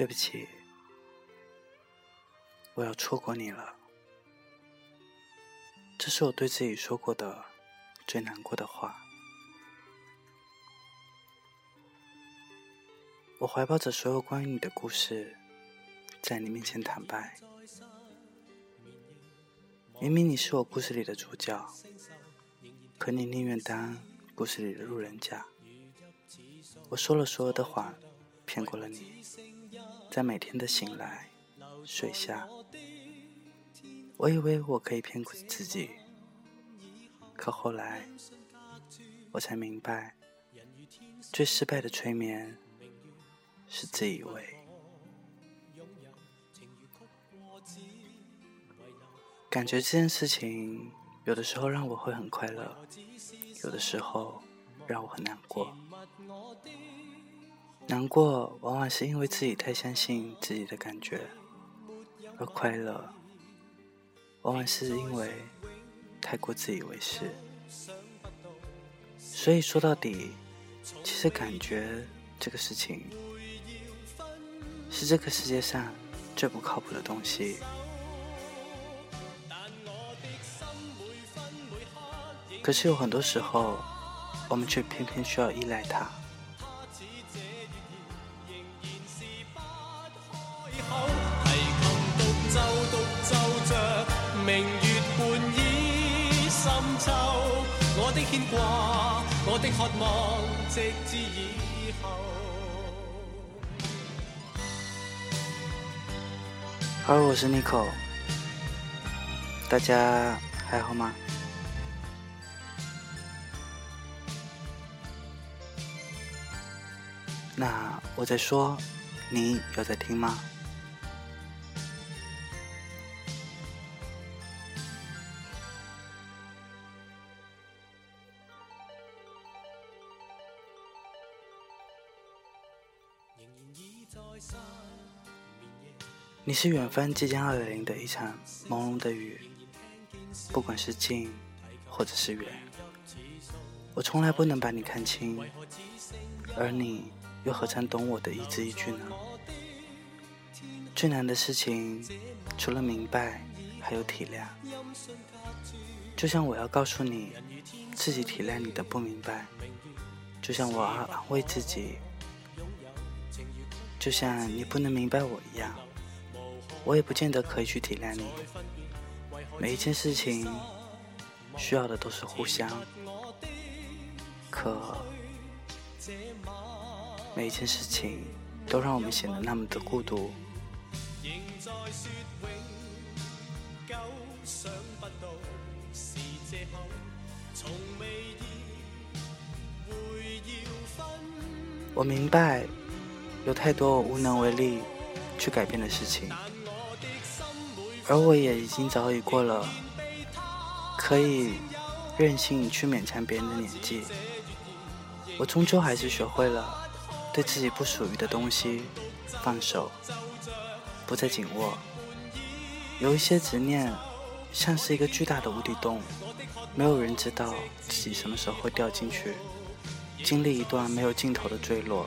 对不起，我要错过你了。这是我对自己说过的最难过的话。我怀抱着所有关于你的故事，在你面前坦白。明明你是我故事里的主角，可你宁愿当故事里的路人甲。我说了所有的谎，骗过了你，在每天的醒来、睡下。我以为我可以骗过自己，可后来我才明白，最失败的催眠是自以为。感觉这件事情有的时候让我会很快乐，有的时候让我很难过。难过往往是因为自己太相信自己的感觉，而快乐。往往是因为太过自以为是，所以说到底，其实感觉这个事情是这个世界上最不靠谱的东西。可是有很多时候，我们却偏偏需要依赖它。我的渴望，直至以后。Hello，我是 Nico，大家还好吗？那我在说，你有在听吗？你是远方即将来临的一场朦胧的雨，不管是近或者是远，我从来不能把你看清，而你又何尝懂我的一字一句呢？最难的事情，除了明白，还有体谅。就像我要告诉你，自己体谅你的不明白，就像我要安慰自己。就像你不能明白我一样，我也不见得可以去体谅你。每一件事情需要的都是互相，可每一件事情都让我们显得那么的孤独。我明白。有太多无能为力去改变的事情，而我也已经早已过了可以任性去勉强别人的年纪。我终究还是学会了对自己不属于的东西放手，不再紧握。有一些执念像是一个巨大的无底洞，没有人知道自己什么时候会掉进去，经历一段没有尽头的坠落。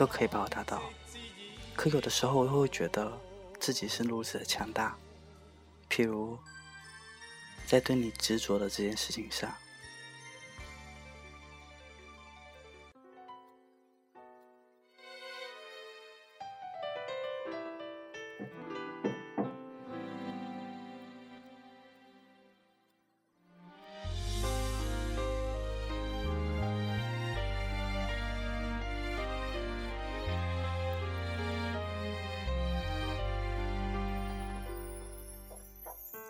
都可以把我打倒，可有的时候我又会觉得自己是如此的强大。譬如，在对你执着的这件事情上。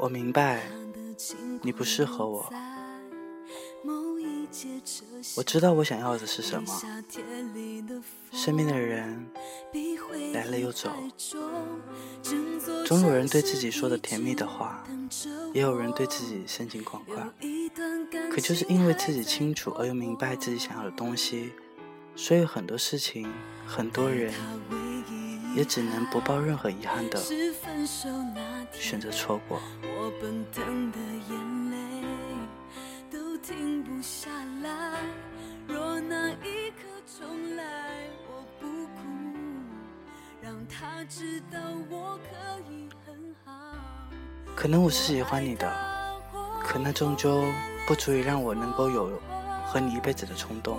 我明白，你不适合我，我知道我想要的是什么。身边的人来了又走，总有人对自己说的甜蜜的话，也有人对自己深情款款。可就是因为自己清楚而又明白自己想要的东西，所以很多事情，很多人也只能不抱任何遗憾的选择错过。可能我是喜欢你的，可那终究不足以让我能够有和你一辈子的冲动。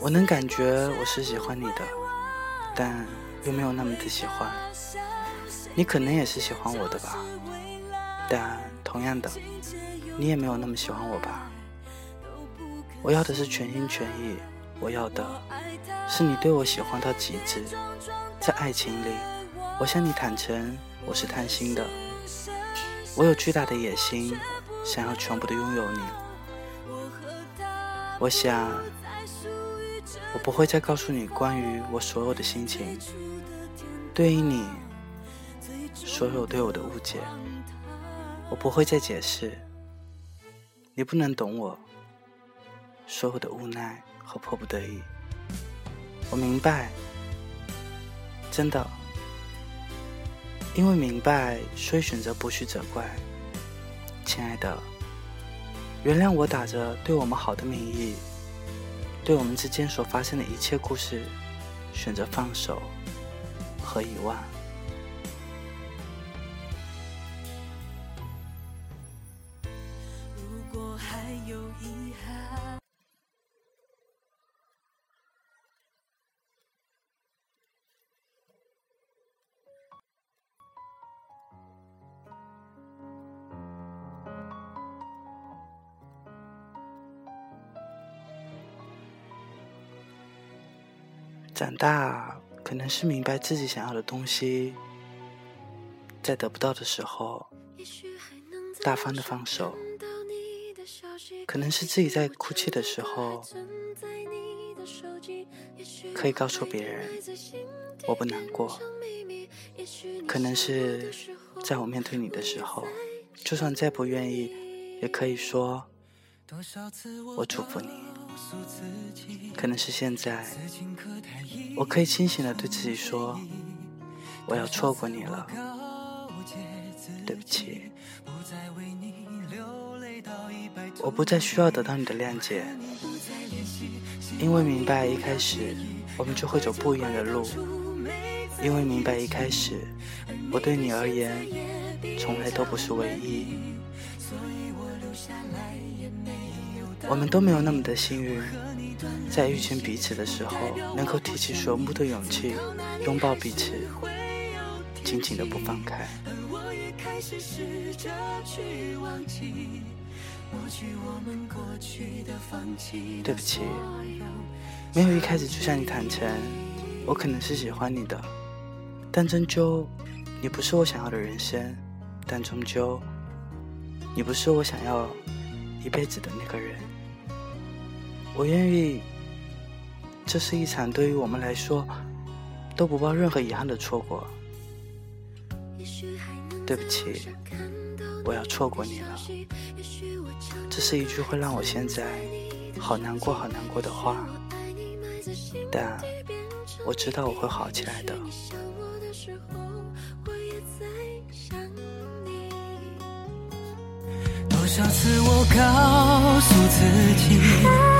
我能感觉我是喜欢你的，但又没有那么的喜欢。你可能也是喜欢我的吧，但同样的，你也没有那么喜欢我吧。我要的是全心全意，我要的是你对我喜欢到极致。在爱情里，我向你坦诚，我是贪心的，我有巨大的野心，想要全部的拥有你。我想，我不会再告诉你关于我所有的心情，对于你所有对我的误解，我不会再解释，你不能懂我。所有的无奈和迫不得已，我明白，真的，因为明白，所以选择不去责怪。亲爱的，原谅我打着对我们好的名义，对我们之间所发生的一切故事，选择放手和遗忘。如果还有遗憾长大可能是明白自己想要的东西，在得不到的时候，大方的放手；可能是自己在哭泣的时候，可以告诉别人我不难过；可能是在我面对你的时候，就算再不愿意，也可以说我祝福你。可能是现在，我可以清醒的对自己说，我要错过你了，对不起，我不再需要得到你的谅解，因为明白一开始我们就会走不一样的路，因为明白一开始我对你而言从来都不是唯一。我们都没有那么的幸运，在遇见彼此的时候，能够提起所有的勇气，拥抱彼此，紧紧的不放开。对不起，没有一开始就向你坦诚，我可能是喜欢你的，但终究，你不是我想要的人生，但终究，你不是我想要一辈子的那个人。我愿意，这是一场对于我们来说都不抱任何遗憾的错过。对不起，我要错过你了。这是一句会让我现在好难过、好难过的话，但我知道我会好起来的。多少次我告诉自己。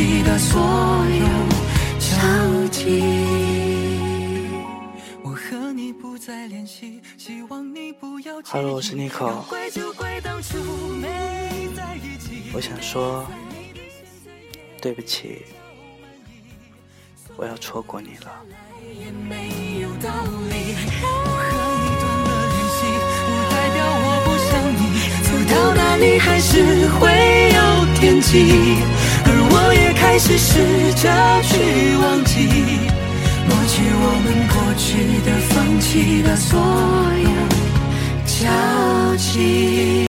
放弃的所有交集。我和你不再联系，希望你不要 Hello，我是 Nico。我想说，对不起，我要错过你了。也没有道理。我和你断了联系，不代表我不想你。走到哪里还是会有是试着去忘记，抹去我们过去的、放弃的所有交集。